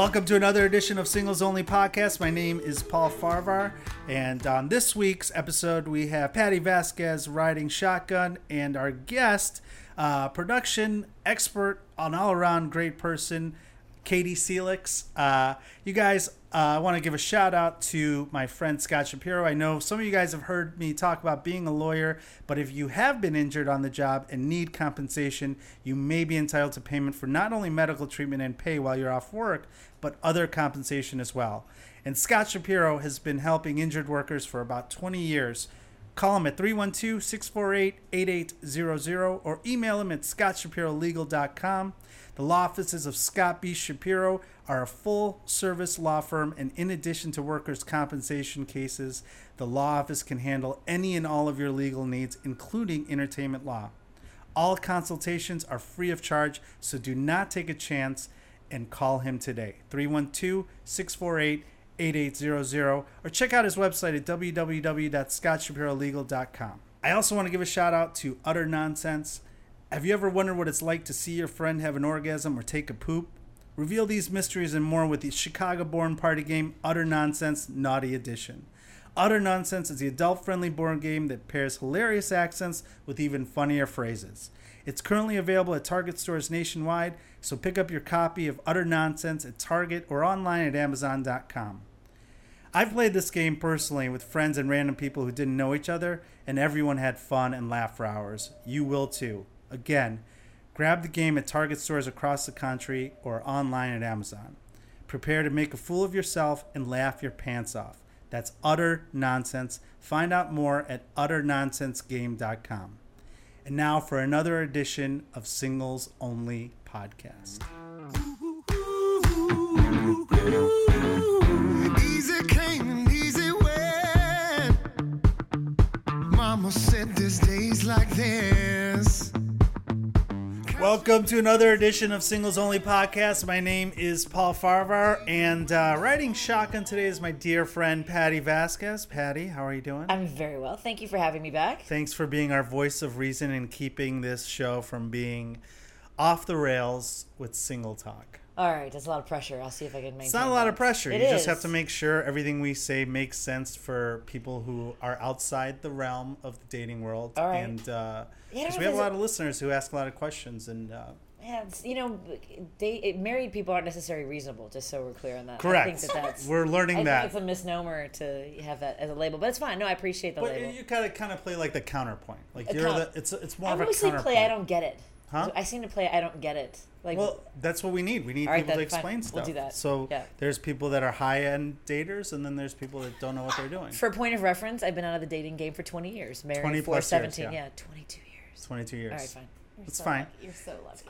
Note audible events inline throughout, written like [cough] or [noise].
Welcome to another edition of Singles Only Podcast. My name is Paul Farahvar, and on this week's episode, we have Patti Vasquez riding shotgun, and our guest, uh, production expert, an all around great person, Katey Selix. Uh, you guys, uh, I want to give a shout out to my friend Scott Shapiro. I know some of you guys have heard me talk about being a lawyer, but if you have been injured on the job and need compensation, you may be entitled to payment for not only medical treatment and pay while you're off work, but other compensation as well. And Scott Shapiro has been helping injured workers for about 20 years. Call him at 312 648 8800 or email him at scottshapirolegal.com. The law offices of Scott B. Shapiro are a full service law firm, and in addition to workers' compensation cases, the law office can handle any and all of your legal needs, including entertainment law. All consultations are free of charge, so do not take a chance and call him today 312 648 8800 or check out his website at www.scottshapirolegal.com. I also want to give a shout out to Utter Nonsense. Have you ever wondered what it's like to see your friend have an orgasm or take a poop? Reveal these mysteries and more with the Chicago born party game Utter Nonsense Naughty Edition. Utter Nonsense is the adult friendly board game that pairs hilarious accents with even funnier phrases. It's currently available at Target stores nationwide, so pick up your copy of Utter Nonsense at Target or online at Amazon.com. I've played this game personally with friends and random people who didn't know each other, and everyone had fun and laughed for hours. You will too. Again, grab the game at Target stores across the country or online at Amazon. Prepare to make a fool of yourself and laugh your pants off. That's utter nonsense. Find out more at utternonsensegame.com. And now for another edition of Singles Only Podcast. Easy came and easy went. Mama said days like. Welcome to another edition of Singles Only Podcast. My name is Paul Farahvar, and uh, riding shotgun today is my dear friend Patti Vasquez. Patti, how are you doing? I'm very well. Thank you for having me back. Thanks for being our voice of reason and keeping this show from being off the rails with single talk. All right, that's a lot of pressure. I'll see if I can maintain. It's not a lot of pressure. It you just have to make sure everything we say makes sense for people who are outside the realm of the dating world. All right. And uh, Yeah, I don't 'cause know we have a lot of listeners who ask a lot of questions, and uh, Yeah, it's, you know, they it, married people aren't necessarily reasonable. Just so we're clear on that. correct. I think that that's. We're learning I that. think it's a misnomer to have that as a label, but it's fine. No, I appreciate the But label. you kind of kind of play like the counterpoint. Like A you're count- the it's it's more I of a counterpoint. play. I don't get it. Huh? I seem to play. I don't get it. Like, Well, that's what we need. We need All right, people to then, fine. explain We'll stuff. do that. So Yeah. there's people that are high end daters, and then there's people that don't know what they're doing. for a point of reference, I've been out of the dating game for 20 years. Married 20 for plus years, 17. yeah. yeah. 22 years. 22 years. All right, fine. It's so fine. lucky- You're so lucky.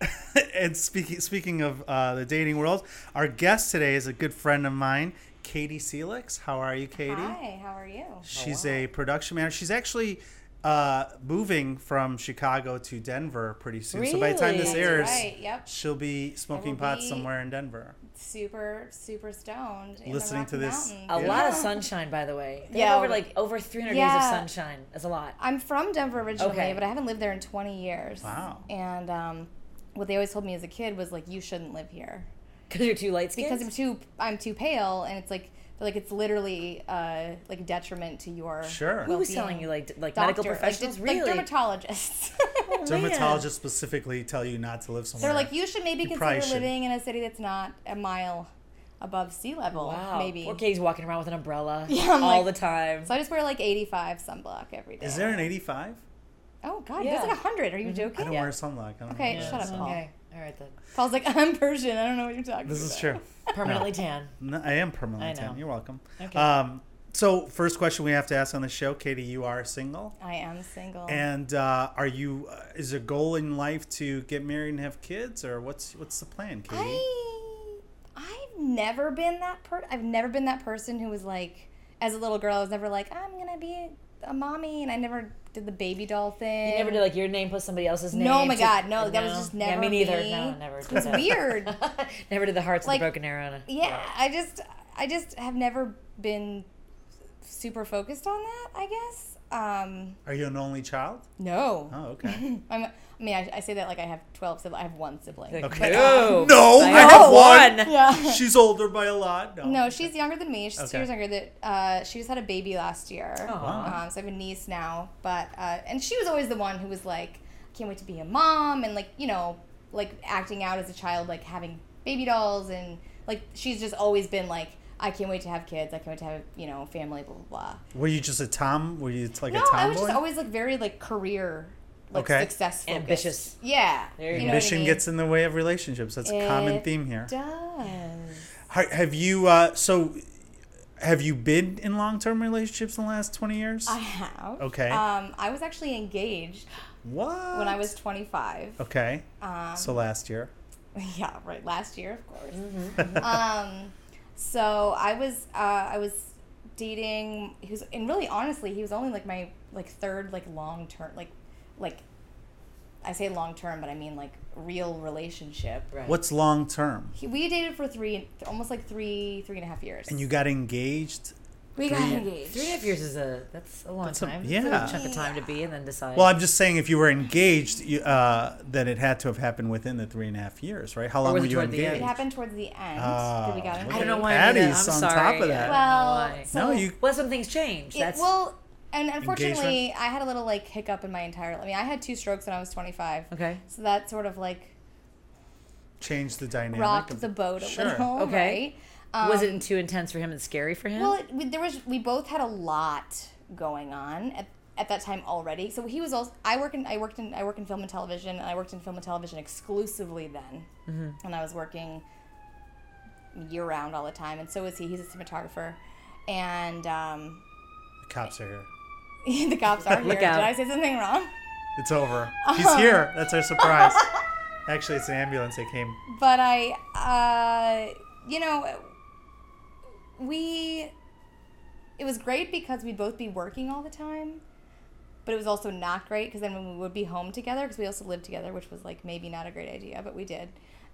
[laughs] and speaking speaking of uh, the dating world, our guest today is a good friend of mine, Katey Selix. How are you, Katey? Hi, how are you? She's a production manager. She's actually uh, moving from Chicago to Denver pretty soon. So by the time this Really? airs, Right, yep. she'll be smoking pot be- somewhere in Denver. Super, super stoned. In Listening the to this- Mountains. A Yeah. lot of sunshine, by the way. They Yeah, have over over- like over 300 days of sunshine. That's a lot. I'm from Denver originally, Okay. but I haven't lived there in 20 years. Wow. And um, what they always told me as a kid was like, you shouldn't live here [laughs] Because you're too light skinned. because I'm too, I'm too pale, and it's like, they're like it's literally uh, like a detriment to your. Sure. Who was well-being. telling you like like Doctor, medical professionals? Like, really? like dermatologists. [laughs] Oh. [laughs] Dermatologists specifically tell you not to live somewhere. They're like, you should maybe You probably consider should. living in a city that's not a mile above sea level. Wow. Maybe. Poor Katey's walking around with an umbrella [laughs] Yeah, I'm all like- the time. So I just wear like 85 sunblock every day. Is there an 85? Oh God, Yeah. there's like 100. Are you I joking? I don't Yeah. wear sunblock. I don't Okay, know. shut up, Paul. Okay. All right then. Paul's like, I'm Persian. I don't know what you're talking This about. is true. Permanently tan. No, I am permanently I know. tan. You're welcome. Okay. Um, so first question we have to ask on the show, Katey, you are single, I am single. and uh, are you? Uh, is a goal in life to get married and have kids, or what's what's the plan, Katey? I I've never been that per. I've never been that person who was like, as a little girl, I was never like, I'm gonna be a mommy, and I never did the baby doll thing. You never did like your name plus somebody else's name. No, my to- God, no, that was just never. Yeah, me neither. me. No, never. It was weird. [laughs] never did the hearts Like- with the broken arrow. it. Yeah, I just I just have never been super focused on that, I guess. Um, Are you an only child? no. Oh, okay. [laughs] I'm, I mean, I, I say that like I have 12 siblings. I have one sibling. Like, Okay. No. [gasps] No, I I have have one. one. [laughs] Yeah. She's older by a lot. No. No, she's younger than me. She's Okay. two years younger. That uh, she just had a baby last year. Aw. Um, so I have a niece now. But uh, and she was always the one who was like, can't wait to be a mom, and like you know, like acting out as a child, like having baby dolls, and like she's just always been like, I can't wait to have kids. I can't wait to have you know family. Blah blah blah. Were you just a tom? Were you like no, a tomboy? I was just always like very like career, like Okay. success focused. Ambitious. Yeah. There you you go. know what I Ambition mean? gets in the way of relationships. That's a common theme here. Does. Have you? Uh, so, have you been in long-term relationships in the last twenty years? I have. Okay. Um, I was actually engaged what? when I was 25. Okay. Um, so last year. [laughs] Yeah, right. Last year, of course. Mm-hmm. [laughs] um, so I was uh, I was dating. He was, and really, honestly, he was only like my like third like long term like like I say long term, but I mean like real relationship. Right. What's long-term? He, we dated for three, almost like three three and a half years. And you got engaged. We got three- engaged. Three and a half years is a that's a long That's a- time. yeah. That's a chunk of time to be and then decide. Well, I'm just saying, if you were engaged, you, uh, then it had to have happened within the three and a half years, right? How long were you toward the engaged? It happened towards the end. Oh, that we got engaged. I don't know at why I did that. Patti's I'm on sorry. top of that. Well, so- no, you. well, some things change. It- well, and unfortunately, I had a little like hiccup in my entire. I mean, I had two strokes when I was 25. okay. So that sort of like Changed the dynamic. rocked of- the boat a Sure. little. Okay. Right? Was Um, it too intense for him and scary for him? Well, it, we, there was. We both had a lot going on at, at that time already. So he was also. I work in. I worked in. I work in film and television, and I worked in film and television exclusively then. Mm-hmm. And I was working year round all the time, and so was he. He's a cinematographer, and um, The cops are here. [laughs] the cops are [laughs] here. Look Did. I say something wrong? It's over. [laughs] He's here. That's our surprise. Actually, it's an ambulance that came. but I, uh, you know, we, it was great because we'd both be working all the time, but it was also not great because then when we would be home together, because we also lived together, which was like maybe not a great idea, but we did.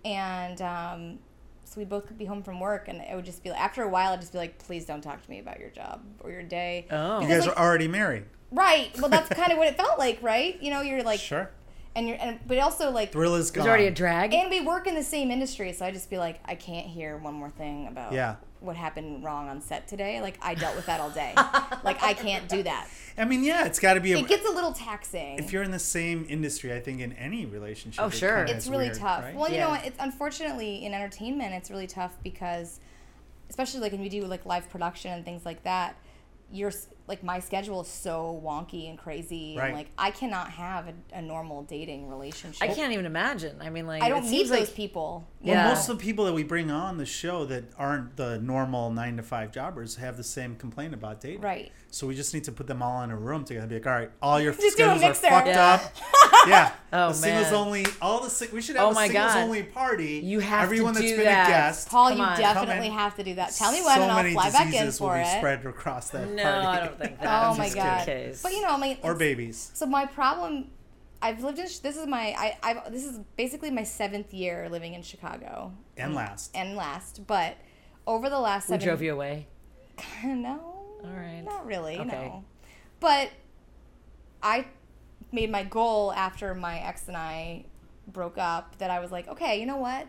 And, um, so we both could be home from work, and it would just be like, after a while, I'd just be like, please don't talk to me about your job or your day. Oh. You guys like- are already married. Right. Well, that's kind of what it felt like, right? You know, you're like, Sure. and you're, and but also like, Thrill is gone. There's already a drag. and we work in the same industry, so I'd just be like, I can't hear one more thing about Yeah. What happened wrong on set today. Like I dealt with that all day. [laughs] like I can't do that. I mean, yeah, it's got to be. A, It gets a little taxing. if you're in the same industry, I think in any relationship. Oh, sure. kinda it's really weird, tough. right? Well, you Yeah. know what? It's unfortunately in entertainment, it's really tough because, especially like when we do like live production and things like that, you're s- like my schedule is so wonky and crazy, Right. and like I cannot have a, a normal dating relationship. I can't even imagine. I mean, like I it don't need seems those like people. Well, Yeah. most of the people that we bring on the show that aren't the normal nine to five jobbers have the same complaint about dating. Right. So we just need to put them all in a room together. and Be like, all right, all your [laughs] Just schedules are fucked Yeah. up. [laughs] Yeah. Oh, the singles man. only. All the sing- we should have Oh a singles God. only party. You have to everyone that's do been that. a guest. Paul, Come you on. definitely have to do that. Tell me when, so and I'll fly back in diseases will be it. spread across that no, party. [laughs] I [laughs] that. Oh my the god! case. But you know, like or babies. So my problem, I've lived in. This is my. I. I've. This is basically my seventh year living in Chicago. And last. And last, but over the last Who seven. drove you away? [laughs] no. All right. Not really. Okay. No. But I made my goal after my ex and I broke up that I was like, okay, you know what?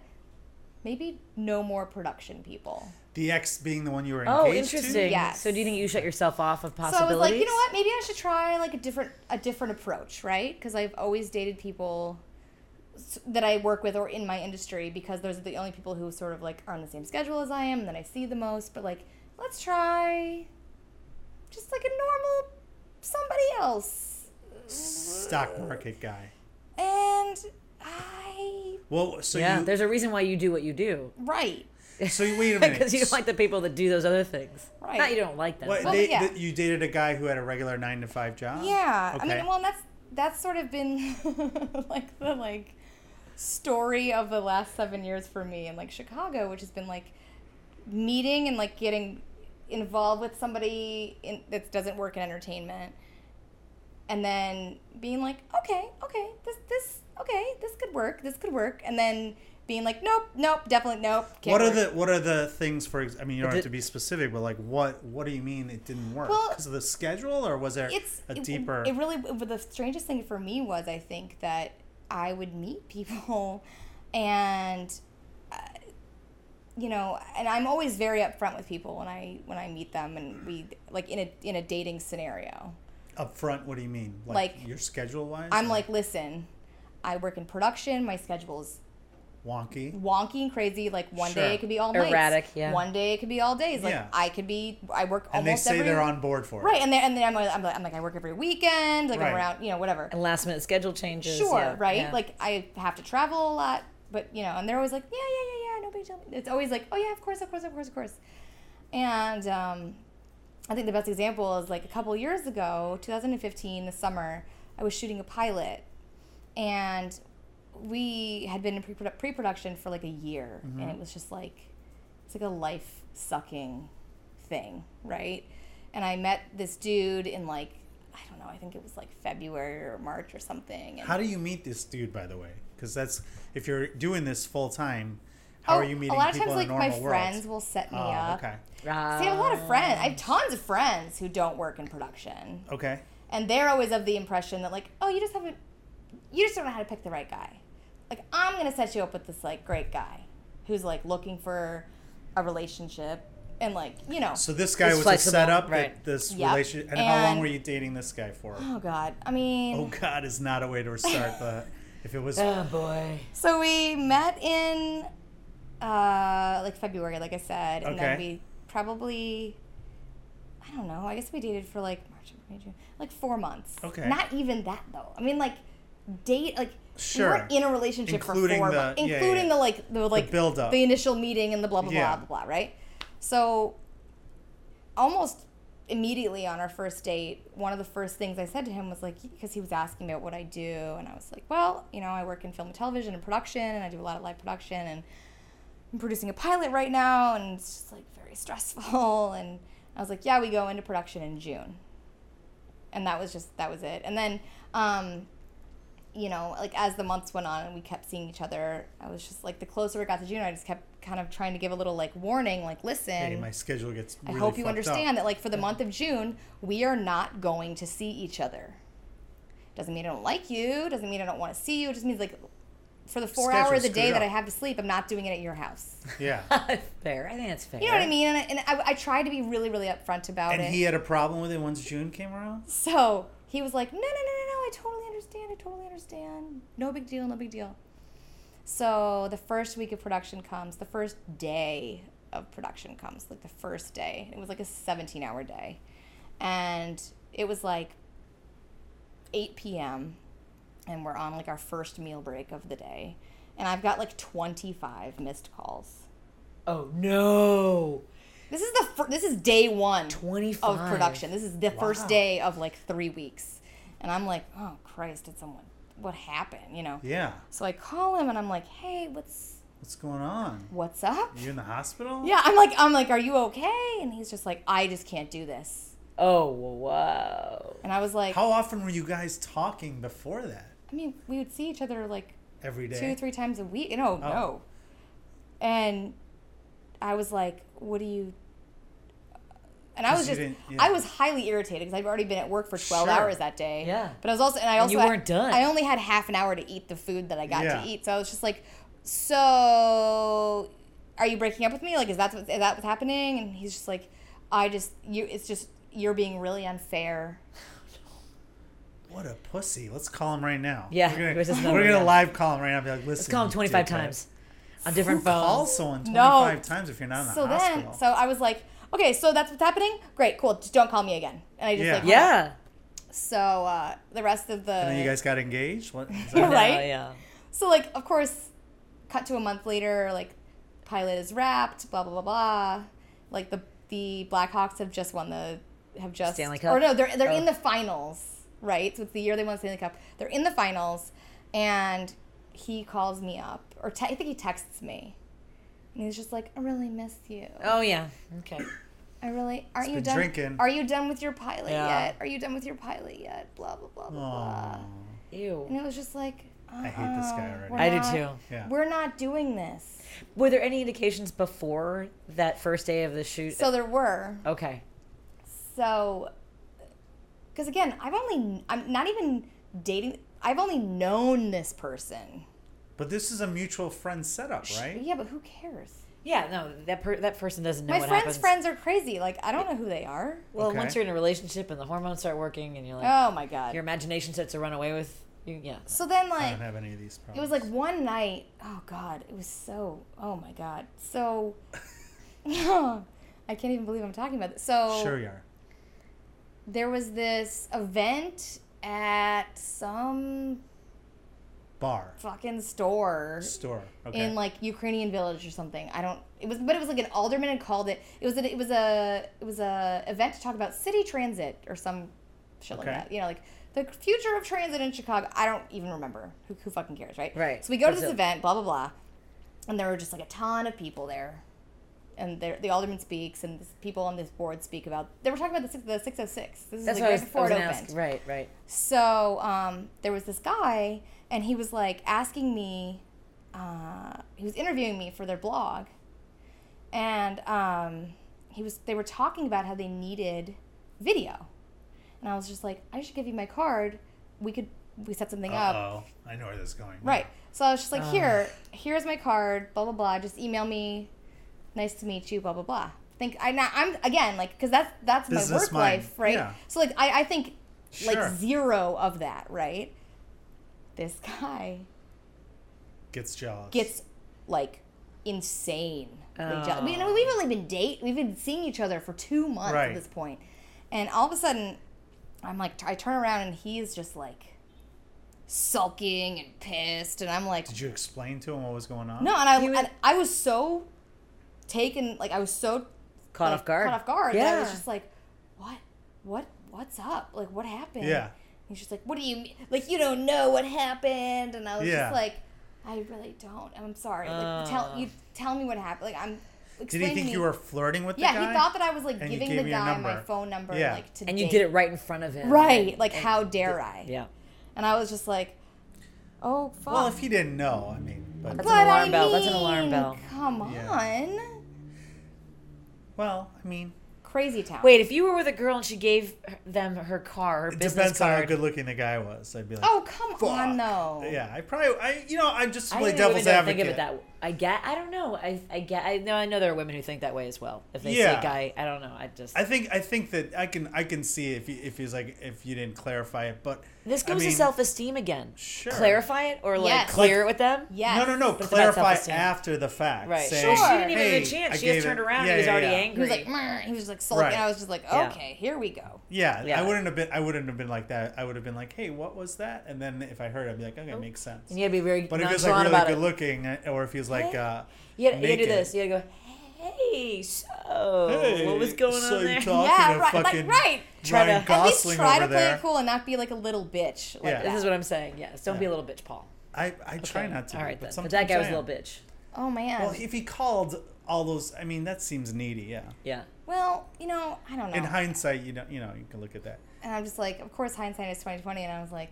Maybe no more production people. The ex being the one you were engaged Oh, engaged interesting. Yes. So do you think you shut yourself off of So I possibilities? was like, you know what? Maybe I should try like a different a different approach, right? Because I've always dated people that I work with or in my industry because those are the only people who sort of like are on the same schedule as I am and that I see the most. But like, let's try just like a normal somebody else. Stock market guy. And I Well, so yeah, you. there's a reason why you do what you do. right, So you wait a [laughs] minute. Because you don't like the people that do those other things. Right. Not you don't like them. What, but- Well, they, yeah. th- you dated a guy who had a regular nine to five job. yeah. Okay. I mean, well, that's that's sort of been [laughs] like the like story of the last seven years for me in like Chicago, which has been like meeting and like getting involved with somebody in, that doesn't work in entertainment, and then being like, okay, okay, this this okay, this could work, this could work, and then being like, nope, nope, definitely nope. can't what are work." the what are the things for? I mean, you don't Did- have to be specific, but like, what what do you mean it didn't work? Well, Because of the schedule, or was there it's a deeper? It, really, but the strangest thing for me was I think that I would meet people, and uh, you know, and I'm always very upfront with people when I when I meet them, and we like in a in a dating scenario. Upfront, what do you mean? Like, your schedule wise? I'm like, listen, I work in production. My schedule is wonky. wonky and crazy. Like one Sure. day it could be all nights. Erratic, yeah. One day it could be all days. Like Yeah. I could be. I work And they almost say every. they're on board for it. Right, and then and then I'm like, I'm like, I'm like I work every weekend. Like Right. I'm around, you know, whatever. And last minute schedule changes. Sure, yeah, right? yeah. Like I have to travel a lot, but you know, and they're always like, yeah, yeah, yeah, yeah, Nobody tell me. It's always like, oh yeah, of course, of course, of course, of course. And um, I think the best example is like a couple years ago, 2015, the summer, I was shooting a pilot, and we had been in pre pre-production for like a year, and mm-hmm. it was just like it's like a life sucking thing, right? And I met this dude in like I don't know, I think it was like February or March or something. And How do you meet this dude, by the way? Because that's if you're doing this full time. How Oh, are you meeting a lot of people times like my normal friends will set me Oh, up. okay. See, I have a lot of friends. I have tons of friends who don't work in production, Okay. and they're always of the impression that like, oh, you just haven't, you just don't know how to pick the right guy. Like, I'm gonna set you up with this like great guy, who's like looking for a relationship, and like you know. So this guy was flexible, a setup. right. That this Yep. relationship. And, how long were you dating this guy for? oh God, I mean. Oh God, is not a way to start the. If it was [laughs] Oh boy. So we met in uh, like February, like I said, and then we probably I don't know. I guess we dated for like March, April, May, June, like four months. Okay. Not even that though. I mean, like date like Sure. we weren't in a relationship Including for four the- months, yeah, yeah, including yeah. the like the like build-up. the initial meeting and the blah blah blah blah blah. Right. So almost immediately on our first date, one of the first things I said to him was like, because he was asking about what I do, and I was like, well, you know, I work in film and television and production, and I do a lot of live production, and I'm producing a pilot right now, and it's just like very [laughs] stressful. And I was like, yeah, we go into production in June, and that was just that was it. And then, um, you know, like as the months went on and we kept seeing each other, I was just like, the closer it got to June, I just kept kind of trying to give a little like warning, like, listen. hey, my schedule gets. I hope you understand up. that, like, for the month of June, we are not going to see each other. Doesn't mean I don't like you. Doesn't mean I don't want to see you. It just means, like, for the four Schedule hours a day screwed that I have to sleep, I'm not doing it at your house. [laughs] Yeah. [laughs] fair. I think that's fair. You know what I mean? And, I, and I, I tried to be really, really upfront about and it. And he had a problem with it once June came around. So he was like, no, no, no, no, no, I totally understand. I totally understand. No big deal, no big deal. So the first week of production comes, the first day of production comes, like the first day. It was like a 17 hour day. And it was like 8 p.m. And we're on like our first meal break of the day. And I've got like 25 missed calls. Oh no. This is the fir- this is day one 25. of production. This is the Wow. first day of like three weeks, and I'm like, oh Christ, did someone? What happened? You know. Yeah. So I call him and I'm like, hey, what's What's going on? what's up? You in the hospital? Yeah, I'm like, I'm like, are you okay? And he's just like, I just can't do this. Oh whoa. And I was like, How often were you guys talking before that? I mean, we would see each other like Every day. two, or three times a week. No, Oh. no. And I was like, what do you? And I was just, yeah. I was highly irritated because I've already been at work for 12 Sure. hours that day. Yeah. But I was also, and I And also, you weren't done. I only had half an hour to eat the food that I got Yeah. to eat. So I was just like, so are you breaking up with me? Like, is that, what, is that what's happening? And he's just like, I just, you, it's just, you're being really unfair. What a pussy. Let's call him right now. Yeah, We're gonna, we're gonna live call him right now. and Be like, listen. Let's call him 25 times on different Who phones. calls someone No. 25 times if you're not in the So hospital? then, so I was like, okay, so that's what's happening? Great, cool. Just don't call me again. And I just Yeah. like, hung up. Yeah. So uh, the rest of the and then you guys got engaged? What? Is that, [laughs] Right? Yeah, yeah. so like of course, cut to a month later, like pilot is wrapped, blah blah blah blah. Like the the Blackhawks have just won the have just Stanley Cup? or no, they're they're in Oh. the finals, right? So it's the year they won the Stanley Cup. They're in the finals, and he calls me up, or te- I think he texts me, and he's just like, "I really miss you. Oh yeah. Okay. I really aren't He's you been done? drinking. Are you done with your pilot Yeah. yet? Are you done with your pilot yet? Blah blah blah blah blah." Aw. Ew. And it was just like, I hate this guy already. we're I do not- too. Yeah. We're not doing this. Were there any indications before that first day of the shoot? So there were. okay. So, because again, I've only, I'm not even dating, I've only known this person. But this is a mutual friend setup, right? Yeah, but who cares? Yeah, no, that per- that person doesn't know My what friends' happens. friends are crazy. Like, I don't know who they are. Well, Okay. once you're in a relationship and the hormones start working and you're like, Oh my God. your imagination starts to run away with you. Yeah. So then, like, I like, don't have any of these problems. it was like one night. Oh God, it was so. Oh my God. So, [laughs] I can't even believe I'm talking about this. So sure you are. there was this event at some Bar fucking store store. Okay. in like Ukrainian village or something. I don't. It was, but it was like an alderman had called it. It was a, it was a it was a event to talk about city transit or some shit like that. You know, like the future of transit in Chicago. I don't even remember. Who, who fucking cares, right? Right. So we go to this it. event, blah blah blah, and there were just like a ton of people there. And there, the alderman speaks, and this, people on this board speak about. They were talking about the six, the six hundred six. This is That's like what right was, I before was it opened. ask. Right, right. So um, there was this guy, and he was like asking me, uh, he was interviewing me for their blog, and um, he was they were talking about how they needed video, and I was just like, I should give you my card. We could we set something up. oh, I know where this is going. Right. So I was just like, here, here's my card. Blah blah blah. Just email me. Nice to meet you. Blah blah blah. Think I now I'm again like because that's that's my work mind. life, right? Yeah. So like I I think Sure. like zero of that, right? This guy Gets jealous. gets like insane. Oh. We, you know, we've only been date. We've been seeing each other for two months Right. at this point, and all of a sudden, I'm like, I turn around and he's just like sulking and pissed, and I'm like, Did you explain to him what was going on? no, and I was- and I was so taken, like I was so Caught like, off guard. Caught off guard. that I was just like, what, what, what's up? Like, what happened? Yeah. He's just like, what do you mean? Like, you don't know what happened? And I was Yeah. just like, I really don't. I'm sorry. Like, tell Uh. you tell me what happened. Like, I'm. Did he think me. you were flirting with the Yeah, guy? he thought that I was like And giving the guy my phone number, Yeah. like to And you date. did it right in front of him. right. Like, And- how dare I? Yeah. And I was just like, oh fuck. Well, if he didn't know, I mean, but That's but an alarm I bell. That's an alarm bell. Come Yeah. on. well, I mean, Crazy town. Wait, if you were with a girl and she gave them her car, her it business depends on how good looking the guy was. I'd be like, Oh come fuck. on though. Yeah, I probably, I, you know, I'm just to I play really devil's don't advocate. think of it that. I get. I don't know. I. I get. I know. I know there are women who think that way as well. If they see Yeah. a guy, I don't know. I just. I think, I think that I can, I can see if he, if he's like, if you didn't clarify it, but this I goes mean, to self esteem again. Sure. Clarify it or like Yes. clear Like- it with them. Yes. No, no, no. But Clarify after the fact. Right. Saying, Sure. She didn't even hey, get a chance. I She gave just it- turned around. Yeah, he was yeah, already yeah. angry. He was like, "Meh," he was like sulking. Right. I was just like, Yeah. okay, here we go. Yeah, Yeah. I wouldn't have been. I wouldn't have been like that. I would have been like, "Hey, what was that?" And then if I heard, it, I'd be like, "Okay, makes sense." and you gotta be very But if he was like really good it. looking, uh, or if he was like, uh, You gotta, you gotta do this. You gotta go. Hey, so "Hey, what was going so on you there? Yeah, to right, like, right. Try Ryan to- At least try over to play there?" it cool and not be like a little bitch. Like Yeah. This is what I'm saying. Yes, don't be a little bitch, Paul. I, I try not to. All right, be, right, but then. But that guy was a little bitch. Oh man. Well, if he called all those, I mean, that seems needy. Yeah. Yeah. Well, you know, I don't know. In hindsight, you know, you know, you can look at that. and I'm just like, of course, hindsight is 2020, and I was like,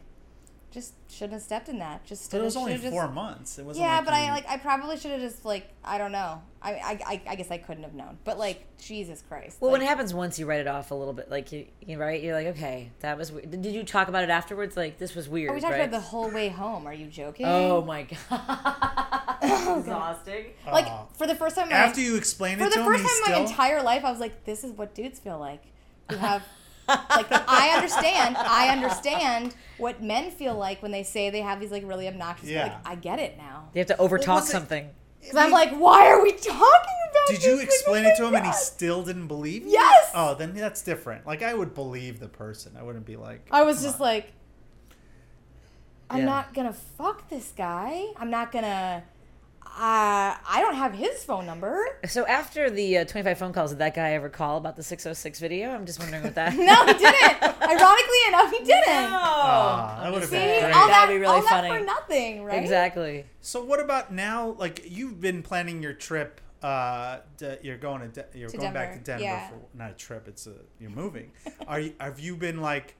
just shouldn't have stepped in that. Just But it was only four just- months. It wasn't. Yeah, like but you- I like I probably should have just like I don't know. I, I I I guess I couldn't have known. But like Jesus Christ. Well, like, when it happens once, you write it off a little bit. Like you, you right? You're like, okay, that was. weird. Did you talk about it afterwards? Like this was weird. Oh, we talked right? about the whole way home. Are you joking? Oh my god, [laughs] exhausting. Like for the first time, after my, you explain for it the to him, first time in still. my entire life, I was like, this is what dudes feel like. You have like I understand. I understand what men feel like when they say they have these like really obnoxious. Yeah. Like I get it now. You have to overtalk was something. Because I'm like, why are we talking about? Did this? you Like, oh explain oh it to my him and he still didn't believe you? Yes! Oh, then that's different. Like I would believe the person. I wouldn't be like. I was just on." like, I'm Yeah. not gonna fuck this guy. I'm not gonna. Uh, I don't have his phone number. So after the uh, 25 phone calls, did that guy ever call about the 606 video? I'm just wondering what that. [laughs] No, he didn't. [laughs] Ironically enough, he didn't. Ah, that would have been great. all that, That'd be really all that funny. for nothing, right? Exactly. So what about now? Like you've been planning your trip. Uh, to, you're going to De- you're To going back to Denver, Denver yeah. for not a trip. It's a you're moving. [laughs] Are you have you been like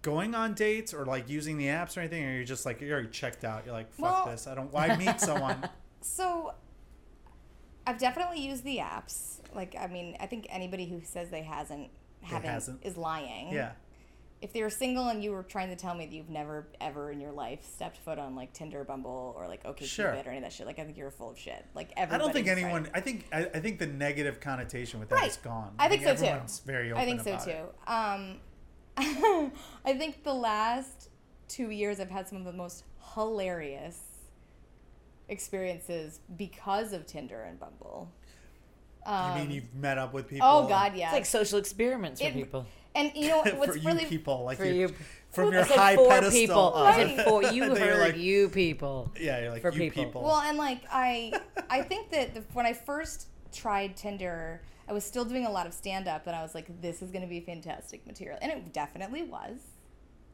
going on dates or like using the apps or anything, or you're just like you're already checked out. You're like, fuck Well- this. I don't. Why meet someone? So, I've definitely used the apps. Like, I mean, I think anybody who says they hasn't haven't hasn't. is lying. yeah. If they were single and you were trying to tell me that you've never ever in your life stepped foot on like Tinder, Bumble, or like OkCupid Sure. or any of that shit, like I think you're full of shit. Like I don't think anyone. I think I, I think the negative connotation with that Right. is gone. I think so too. Very open I think so it. too. Um, [laughs] I think the last two years I've had some of the most hilarious experiences because of Tinder and Bumble. You mean you've met up with people? Um, Oh God, yeah. It's like social experiments for It- people. and you know [laughs] what's for you really people, like For you, you. from I your said high for pedestal. people. of- I said for you [laughs] And you're heard like- you people. Yeah, you're like For you people. people. Well, and like I, [laughs] I think that the, when I first tried Tinder, I was still doing a lot of stand up, and I was like, "This is going to be fantastic material," and it definitely was,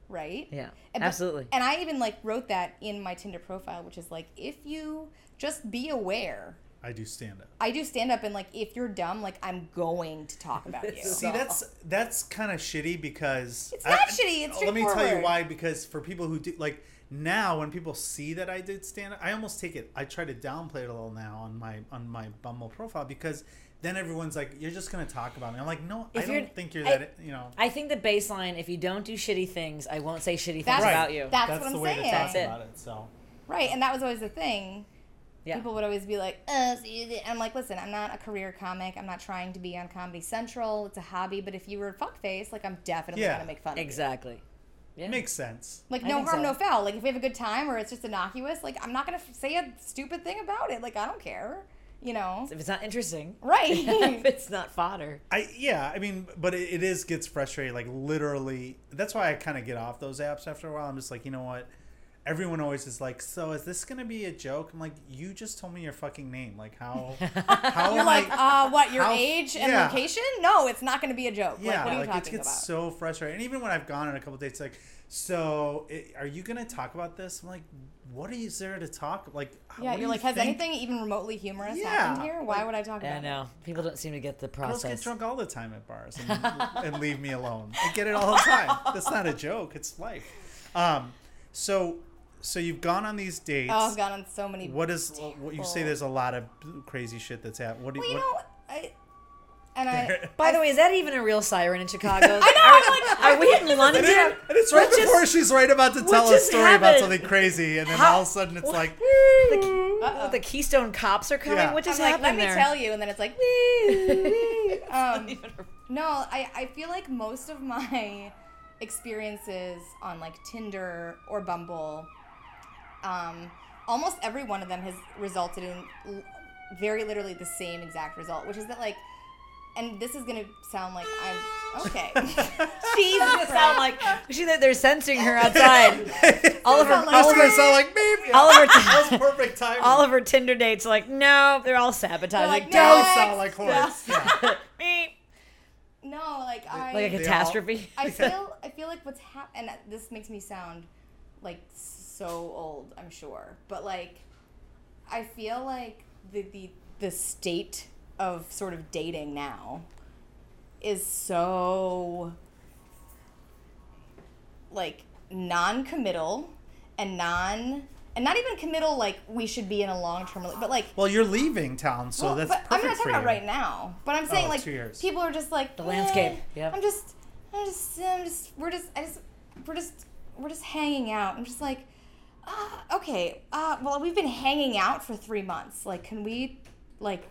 right? Yeah, And- but- absolutely. And I even like wrote that in my Tinder profile, which is like, if you just be aware. I do stand up. I do stand up, and like, if you're dumb, like, I'm going to talk about [laughs] you. See, that's that's kind of shitty because It's not shitty, it's let me tell you why. Because for people who do like now, when people see that I did stand up, I almost take it. I try to downplay it a little now on my on my Bumble profile because then everyone's like, "You're just gonna talk about me." I'm like, "No, If I don't think you're I- that." You know, I think the baseline, if you don't do shitty things, I won't say shitty things That's- about you. That's, that's what I'm way saying. to talk That's it. about it. So Right, and that was always the thing. yeah. People would always be like, uh, so you I'm like, listen, I'm not a career comic. I'm not trying to be on Comedy Central. It's a hobby. But if you were a fuckface, like, I'm definitely Yeah. going to make fun of you. exactly. Yeah. makes sense. Like, I no harm, so. no foul. Like, if we have a good time or it's just innocuous, like, I'm not going to say a stupid thing about it. Like, I don't care. You know? If it's not interesting, Right. [laughs] if it's not fodder. I yeah, I mean, but it, it is gets frustrating. Like literally, that's why I kind of get off those apps after a while. I'm just like, you know what? Everyone always is like, so is this gonna be a joke? I'm like, you just told me your fucking name. Like how [laughs] how You're like, I? uh, what, your how- age and yeah. location? No, it's not going to be a joke. yeah, like, what are you like it gets about? so frustrating. And even when I've gone on a couple dates, like, so i are you gonna talk about this? I'm like, what is there to talk? Like, yeah, you're you like, has think? anything even remotely humorous Yeah, happened here? Why like- would I talk about I it? know. People don't seem to get the Girls get drunk all the time at bars and, [laughs] and leave me alone. I get it all the time. That's not a joke. It's life. Um, so, so you've gone on these dates. Oh, I've gone on so many. what is what you say? There's a lot of crazy shit that's happened. What do Well, you? you what, know, I. And I. [laughs] By the way, is that even a real siren in Chicago? [laughs] I know, I'm like, Are we in London? and, it- and it's right What just- before she's right about to tell a just story about something crazy, and then How- all of a sudden it's like, The, the Keystone cops are coming. Yeah. What just I'm like, let there? me tell you, and then it's like, wee, wee. [laughs] um, no, I, I feel like most of my experiences on like Tinder or Bumble, um, almost every one of them has resulted in l- very literally the same exact result, which is that like, and this is gonna sound like I'm okay. [laughs] She's gonna sound like she, they're censoring her outside. [laughs] all of her, sound like- all "This of her, sound like me." all of her, [laughs] that was perfect timing. all of her Tinder dates are like, no, they're all sabotaging. like, don't Next. sound like horse. Yeah. Me. no, like I like a They all- catastrophe. I feel I feel like what's hap- and this makes me sound like so old, I'm sure. But like I feel like the the the state of sort of dating now is so like non-committal and non and not even committal like we should be in a long-term rela- but like Well, you're leaving town, so well, that's but perfect I'm not talking about right now. But I'm saying Oh, like two years. people are just like The landscape, yeah. I'm just, I'm just, I'm just, we're just, I just, we're just, we're just hanging out. I'm just like, uh, okay, uh, well we've been hanging out for three months. Like, can we, like,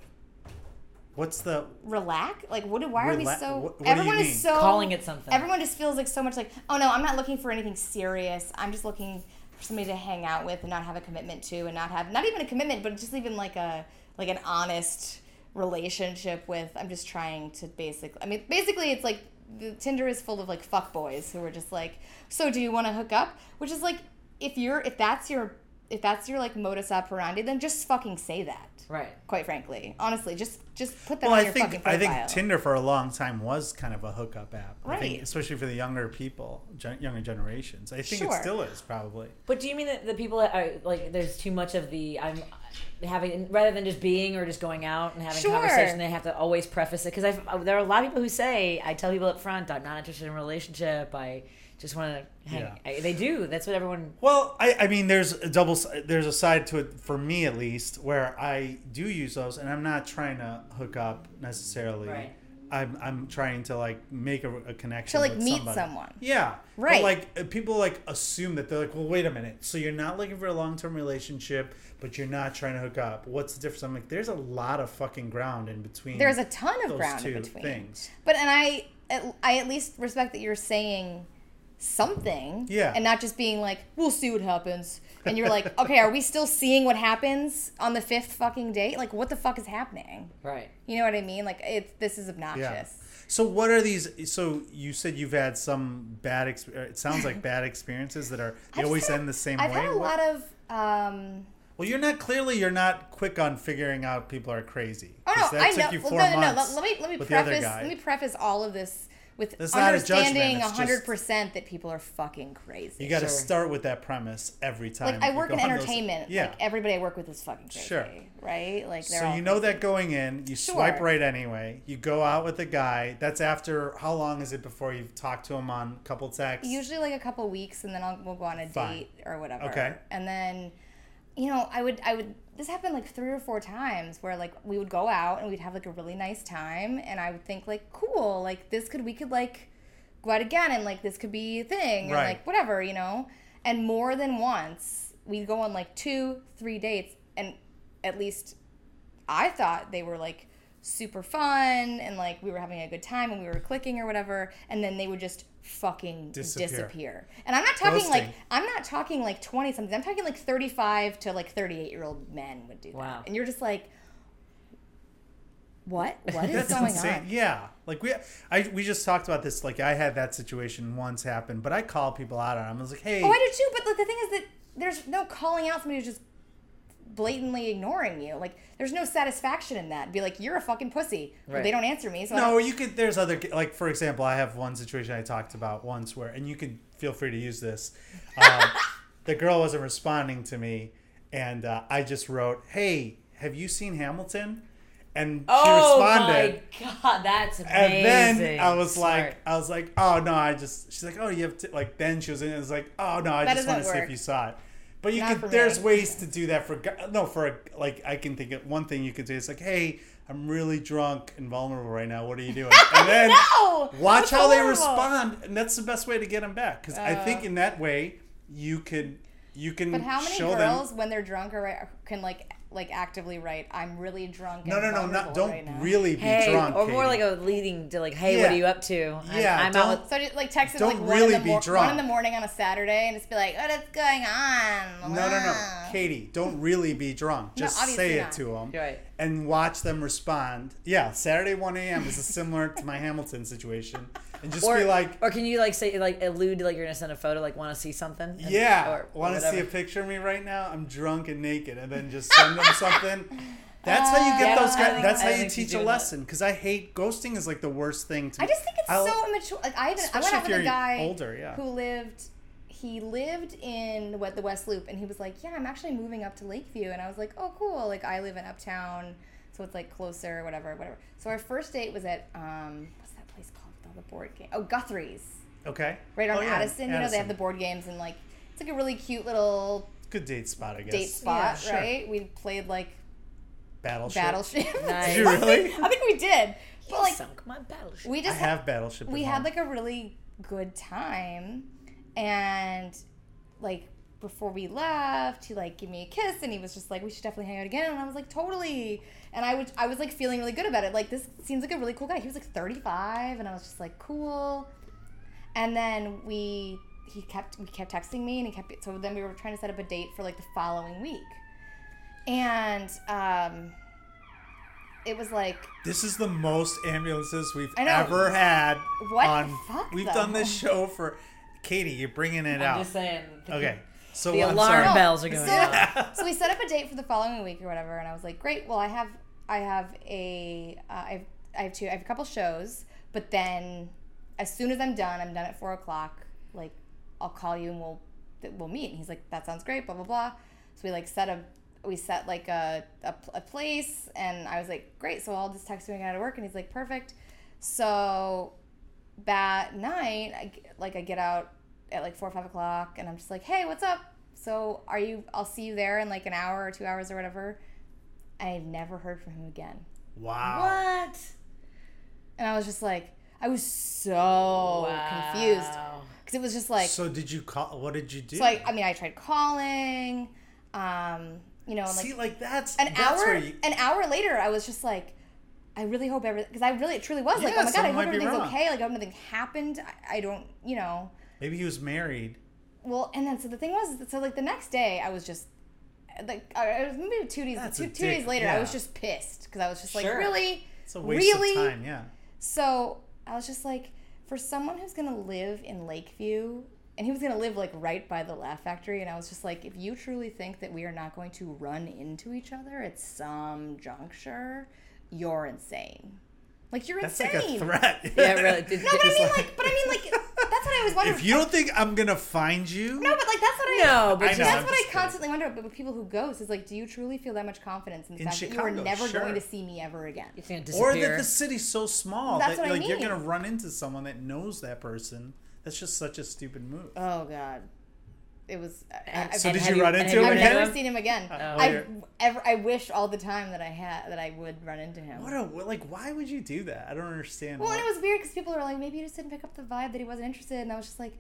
What's the? relax? Like, what? Why are we Rela- so? what- what do you everyone mean? is so Calling it something. Everyone just feels like so much like, oh no, I'm not looking for anything serious. I'm just looking for somebody to hang out with and not have a commitment to, and not have not even a commitment, but just even like a like an honest relationship with. I'm just trying to basically. I mean, basically, it's like the Tinder is full of like fuck boys who are just like, so do you want to hook up? Which is like, if you're if that's your if that's your like modus operandi, then just fucking say that. Right. Quite frankly, honestly, just just put that Well, on I your think fucking I think Tinder for a long time was kind of a hookup app. I think, Right. especially for the younger people, gen- younger generations. I think it still is probably. But do you mean that the people that are like there's too much of the I'm having rather than just being or just going out and having Sure. conversation they have to always preface it because I there are a lot of people who say I tell people up front I'm not interested in a relationship I just want to hang. Yeah. I, they do. That's what everyone. Well, I, I mean, there's a double. There's a side to it for me at least, where I do use those, and I'm not trying to hook up necessarily. Right. I'm I'm trying to like make a, a connection To, like, with meet somebody. someone. Yeah. But, Right. like uh, people like assume that they're like, well, wait a minute. So you're not looking for a long term relationship, but you're not trying to hook up. What's the difference? I'm like, there's a lot of fucking ground in between. There's a ton of those ground two in between. things. But and I, I at least respect that you're saying something. Yeah. And not just being like, we'll see what happens. And you're like, [laughs] okay, are we still seeing what happens on the fifth fucking date? Like, what the fuck is happening? Right. You know what I mean? Like, it's this is Yeah. obnoxious. So what are these? So you said you've had some bad. Exp- it sounds like bad [laughs] experiences that are they always had- end the same I've way. had a What- lot of. Um, Well, you're not clearly you're not quick on figuring out people are crazy. oh 'Cause no, that I took know. you Well, four no, no, no. months Let, let me let me with other preface let me preface all of this with It's not a judgment, understanding it's just- hundred percent that people are fucking crazy. You got to Sure. start with that premise every time. like I you work go in on those- entertainment. yeah. Like everybody I work with is fucking crazy. Sure. Right? Like they're so all you know crazy. that going in, you swipe Sure. right anyway. You go out with a guy. That's after how long is it before you've talked to him on a couple texts? usually like a couple weeks and then I'll we'll go on a Fine. date or whatever. Okay. And then you know, I would I would this happened like three or four times where like we would go out and we'd have like a really nice time and I would think like cool, like this could we could like go out again and like this could be a thing or Right. like whatever, you know. And more than once we'd go on like two, three dates and at least I thought they were like super fun and like we were having a good time and we were clicking or whatever and then they would just fucking Disappear. disappear. And I'm not talking like I'm not talking like 20 something. I'm talking like 35 to like 38 year old men would do that. And you're just like what? What is That's going insane. on? Yeah, like we, I we just talked about this. Like I had that situation once happen, but I call people out on. it. I was like, hey, Oh, I do too, but like the thing is that there's no calling out somebody who's just blatantly ignoring you. Like there's no satisfaction in that. Be like, you're a fucking pussy. But Right. They don't answer me, so No, you could. There's other like for example, I have one situation I talked about once where, and you could feel free to use this. Um, [laughs] the girl wasn't responding to me, and uh, I just wrote, "Hey, have you seen Hamilton?" And she Oh responded. my god, that's amazing. And then I was Smart. like, I was like, oh no, I just. She's like, oh, you have to like. Then she was in. It was like, oh no, I That just want to doesn't see if you saw it. But you Not could. There's ways to do that for no for a, like I can think of one thing you could do. It's like, hey, I'm really drunk and vulnerable right now. What are you doing? [laughs] And then no! watch That's how they respond, and that's the best way to get them back. Because I think in that way you could you can But how many show girls, them. when they're drunk, or can like like actively write, "I'm really drunk." And No, no, no, not don't right really be hey, drunk. or more Katey. like a leading to like, hey, Yeah. what are you up to? I'm, Yeah, I'm don't- out with So just like text them Don't like one really in the be mor- drunk. one in the morning on a Saturday, and just be like, "What is going on?" No, no, no, Katey, don't really be drunk. Just obviously say it not. to them Right. and watch them respond. Yeah, Saturday 1 a.m. is similar to my Hamilton situation, and just or be like, or can you like say like allude to like you're gonna send a photo, like want to see something? And- yeah, want to see a picture of me right now? I'm drunk and naked, and then just send them [laughs] something. That's how you get those guys. think- That's how you teach a lesson. Because I hate ghosting. Is like the worst thing to. I just think it's I'll- so immature. Like I, even, I went out with a guy older, yeah. who lived. He lived in what the West Loop, and he was like, "Yeah, I'm actually moving up to Lakeview," and I was like, "Oh, cool! Like I live in Uptown, so it's like closer, whatever, whatever." So our first date was at um, the board game. Oh, Guthrie's, Okay. right on Oh, yeah, Addison. You know, they have the board games, and like it's like a really cute little good date spot, I guess. date spot, sure. right? We played like Battleship. Battleship. Nice. [laughs] Did you really? [laughs] I think we did, but like sunk my battleship. we I just have Battleship. we at had like a really good time and like before we left he like gave me a kiss and he was just like we should definitely hang out again and i was like totally and i was i was like feeling really good about it like this seems like a really cool guy he was like 35 and i was just like cool and then we he kept we kept texting me and he kept so then we were trying to set up a date for like the following week and um it was like This is the most ambulances we've ever had What on. the fuck, we've though? done this show for Katey. You're bringing it out. I'm just saying. Okay, so The I'm alarm sorry. bells are going so, off. [laughs] so we set up a date for the following week or whatever, and I was like, great. Well, I have I have a uh, I have I have two I have a couple shows, but then as soon as I'm done, I'm done at four o'clock. Like I'll call you and we'll we'll meet. And he's like, that sounds great. Blah blah blah. So we like set a we set like a, a, a place and I was like, great. So I'll just text you when I get out of work. And he's like, perfect. So that night, I, g- like I get out at like four or five o'clock, and I'm just like, hey, what's up? So are you? I'll see you there in like an hour or two hours or whatever. I've never heard from him again, Wow. What? and I was just like, I was so confused because it was just like, so, So did you call? What did you do? I, I mean, I tried calling, um, you know, and like See, like that's an that's hour, where you, an hour later, I was just like. I really hope everything because I really it truly was like oh my god I hope everything's wrong. okay like I hope nothing happened I, I don't you know maybe he was married. Well, and then so the thing was, so like the next day, I was just like, uh, I I was maybe two days, That's two, two days dick, later, I was just pissed because I was just like, Sure. really, It's a waste really. of time. Yeah. So I was just like, for someone who's gonna live in Lakeview, and he was gonna live like right by the Laugh Factory, and I was just like, if you truly think that we are not going to run into each other at some juncture, you're insane. Like you're That's insane. like a threat. Yeah, really. [laughs] Did, No, but I did- mean, like, but I mean, like, [laughs] that's what I always wonder. if you don't think I'm gonna find you, no, but like that's what I no, but I know. That's I'm what just I kidding. constantly wonder about with people who ghost is like, do you truly feel that much confidence in the In fact that you are never sure. going to see me ever again? it's gonna or that the city's so small That's that what I like you're gonna run into someone that knows that person. That's just such a stupid move. Oh God, it was. I, And- I've, so and did you run and into him you I've again? never seen him again. Oh. I ever. I wish all the time that I had that I would run into him. What a like. Why would you do that? I don't understand. well, what- and it was weird because people were like, maybe you just didn't pick up the vibe that he wasn't interested, and I was just like,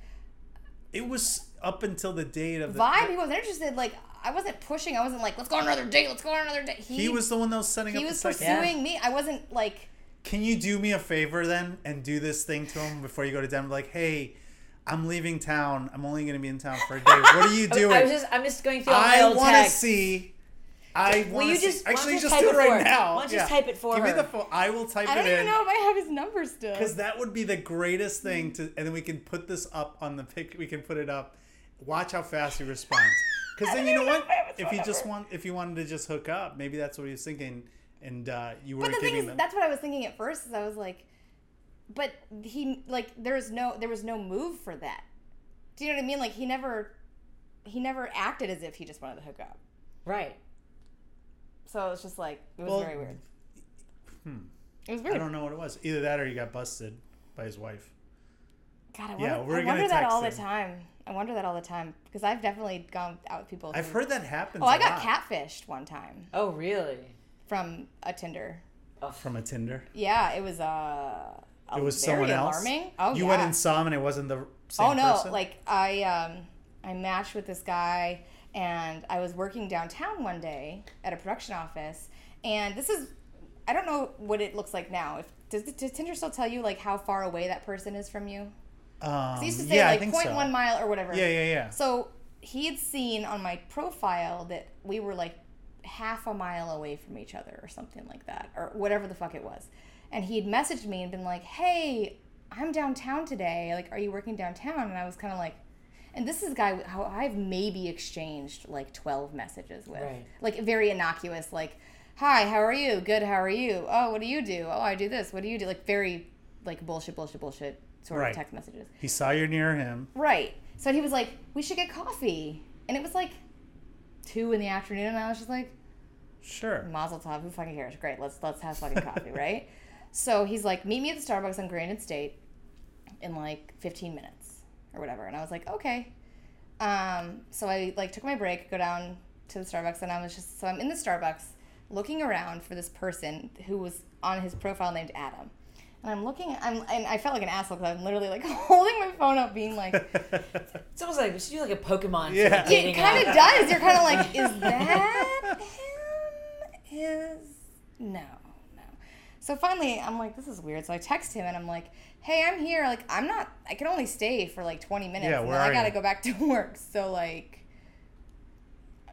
It was up until the date of the vibe. He wasn't interested. Like I wasn't pushing. I wasn't like, let's go on another date. Let's go on another date. He, He was the one that was setting He up was the second. pursuing me. I wasn't like. Can you do me a favor then and do this thing to him before you go to Denver? Like, hey, I'm leaving town. I'm only gonna be in town for a day. What are you [laughs] doing? I was just, I'm just going through all my I old want to texts. see. I Will want you to see. just- why don't Actually, you just type do it it right for her? now. Why don't you just type it for Give me her? the phone. I will type I don't it even in. know if I have his number still. Because that would be the greatest thing to, and then we can put this up on the pic. We can put it up. Watch how fast he responds. [laughs] Because then you know what? If he just want, if he wanted to just hook up, maybe that's what he was thinking, and uh, you weren't the thing giving is, them. that's what I was thinking at first. Is I was like, but he like there's no there was no move for that. Do you know what I mean? Like he never he never acted as if he just wanted to hook up. Right. So it was just like it was Well, very weird. hmm. It was I don't know what it was. Either that or he got busted by his wife. God, I Yeah, wonder, we're I gonna wonder that text all the time. I wonder that all the time because I've definitely gone out with people. I've who- heard that happen. Oh, I got lot catfished one time Oh, really? from a Tinder. from a Tinder. Yeah, it was uh. It was someone else. alarming. Oh you yeah. went and saw him, and it wasn't the same oh no person? like i um i matched with this guy and i was working downtown one day at a production office and this is i don't know what it looks like now if does, does tinder still tell you like how far away that person is from you Um, used to say yeah, like 0.1 so. mile or whatever Yeah, yeah, yeah. so he had seen on my profile that we were like half a mile away from each other or something like that or whatever the fuck it was and he had messaged me and been like hey i'm downtown today like are you working downtown and i was kind of like and this is a guy how i've maybe exchanged like 12 messages with Right. like very innocuous like hi how are you good how are you oh what do you do oh i do this what do you do like very like bullshit bullshit bullshit sort Right. of text messages He saw you're near him. Right. So he was like, "We should get coffee," and it was like two in the afternoon, and I was just like, Sure. "Mazel tov, who fucking cares? Great, let's let's have fucking coffee, [laughs] right?" So he's like, "Meet me at the Starbucks on Granite State in like 15 minutes or whatever," and I was like, "Okay." Um, so I like took my break, go down to the Starbucks, and I was just so I'm in the Starbucks looking around for this person who was on his profile named Adam. And I'm looking, I'm, and I felt like an asshole because I'm literally like [laughs] holding my phone up, being like, [laughs] It's almost like we should do like a Pokemon. Yeah. Yeah. it kind of does. You're kind of like, [laughs] is that him? Is no, no. So finally, I'm like, this is weird. So I text him and I'm like, hey, I'm here. Like, I'm not. I can only stay for like 20 minutes, Yeah, and where then I gotta you? go back to [laughs] work. So like,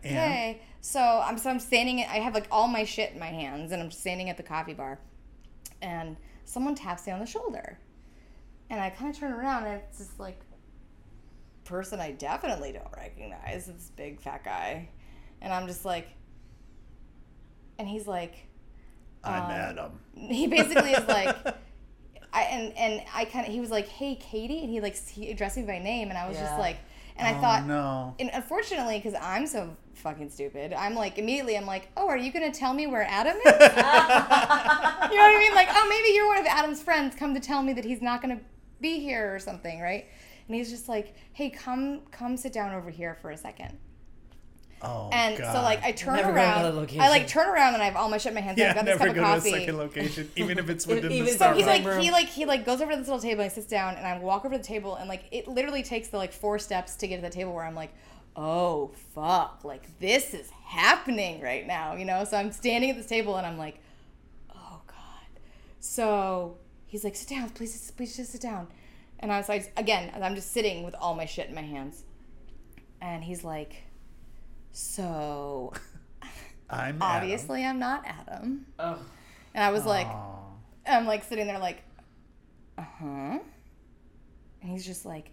And okay. So I'm so I'm standing. I have like all my shit in my hands, and I'm standing at the coffee bar, and someone taps me on the shoulder, and I kind of turn around, and it's this like person I definitely don't recognize. This big fat guy, and I'm just like, and he's like, I'm um, Adam. he basically is like. [laughs] I, and and I kind of he was like, "Hey, Katey," and he like he addressed me by name, and I was just like, and I oh, thought, no. and unfortunately, because I'm so fucking stupid, I'm like immediately I'm like, oh, are you gonna tell me where Adam is? [laughs] you know what I mean? Like, oh, maybe you're one of Adam's friends. Come to tell me that he's not gonna be here or something, right? and he's just like, "Hey, come come sit down over here for a second. Oh, And God. so like I turn Never around. I like turn around and I have all my shit in my hands. and yeah, I've got this never cup of go to a second location, [laughs] even if it's within even the so So he's like room. he like he like goes over to this little table and he sits down and I walk over to the table and like it literally takes the like four steps to get to the table where I'm like, oh fuck, like this is happening right now, you know? So I'm standing at this table and I'm like, oh god. So he's like, sit down, please, please just sit down. And I was like, again, I'm just sitting with all my shit in my hands. And he's like, so [laughs] I'm Adam. obviously I'm not Adam. Oh. And I was like, Aw. I'm like sitting there like, uh huh. And he's just like,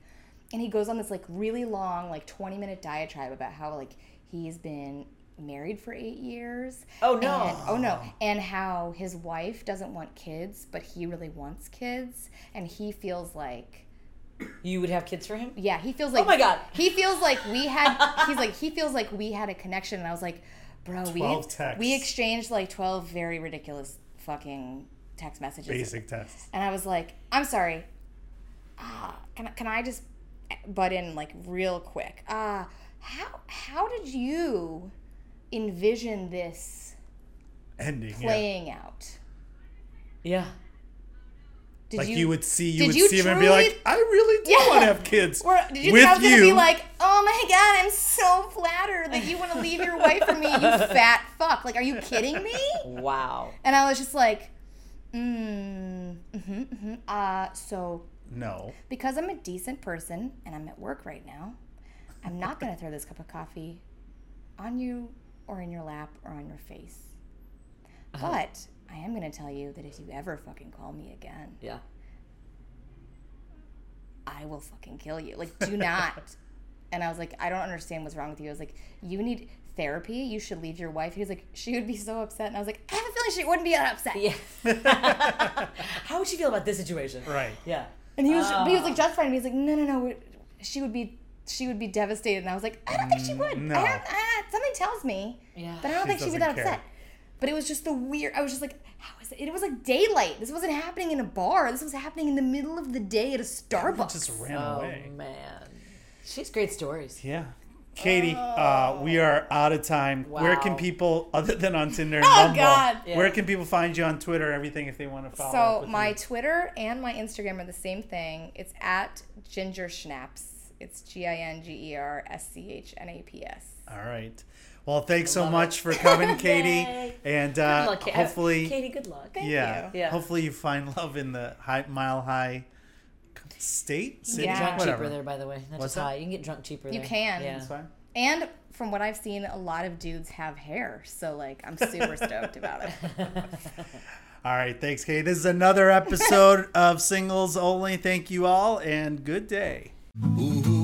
and he goes on this like really long, like 20 minute diatribe about how like he's been married for eight years. Oh, no. And, oh no. And how his wife doesn't want kids, but he really wants kids. And he feels like, You would have kids for him? yeah, he feels like, Oh my God. He feels like we had, [laughs] he's like, he feels like we had a connection. And I was like, bro, we, 12 texts. we exchanged like 12 very ridiculous fucking text messages. basic tests. And I was like, I'm sorry. Ah, can I, can I just butt in like real quick? Uh, how how did you envision this Ending. Yeah. playing out? Yeah. Did Like you, would see, you would you see him and be like, I really do Yeah. want to have kids Or did you with think I was you. gonna be like, oh my god, I'm so flattered that you want to leave your wife for me, you [laughs] fat fuck? Like, are you kidding me? Wow. And I was just like, mm, mm-hmm, mm-hmm. Uh, so no. because I'm a decent person and I'm at work right now, I'm not going to throw this cup of coffee on you or in your lap or on your face. But I am going to tell you that if you ever fucking call me again, Yeah. I will fucking kill you. Like, do not. [laughs] and I was like, I don't understand what's wrong with you. I was like, you need therapy. You should leave your wife. He was like, she would be so upset. And I was like, I have a feeling she wouldn't be that upset. Yeah. [laughs] How would she feel about this situation? Right. Yeah. And he was, but he was Ah. like justified. And he was like, no, no, no, she would be, she would be devastated. And I was like, I don't think she would. no. I don't, I, something tells me, Yeah. but I don't She think she'd be that care. upset. But it was just the weird. I was just like, how is it? It was like daylight. This wasn't happening in a bar. This was happening in the middle of the day at a Starbucks. Just ran Oh away. man. She's great stories. Yeah. Katey, uh, we are out of time. Where can people, other than on Tinder and [laughs] Oh, Bumble, God. where can people find you on Twitter, everything, if they want to follow So with my you? Twitter and my Instagram are the same thing. It's at Ginger Schnaps. It's G I N G E R S C H N A P S. All right. Well, thanks so love much for coming, [laughs] Katey. Yay. And Good uh, luck, hopefully, Katey, good luck. Thank yeah, you. Yeah. hopefully you find love in the high, mile high state, city, Yeah. Drunk whatever. cheaper there, by the way. Not What's just that? high. You can get drunk cheaper You there. can. Yeah. That's fine. And from what I've seen, a lot of dudes have hair. So like I'm super stoked about it. [laughs] All right, thanks, Katey. This is another episode [laughs] of Singles Only. Thank you all, and good day. Ooh,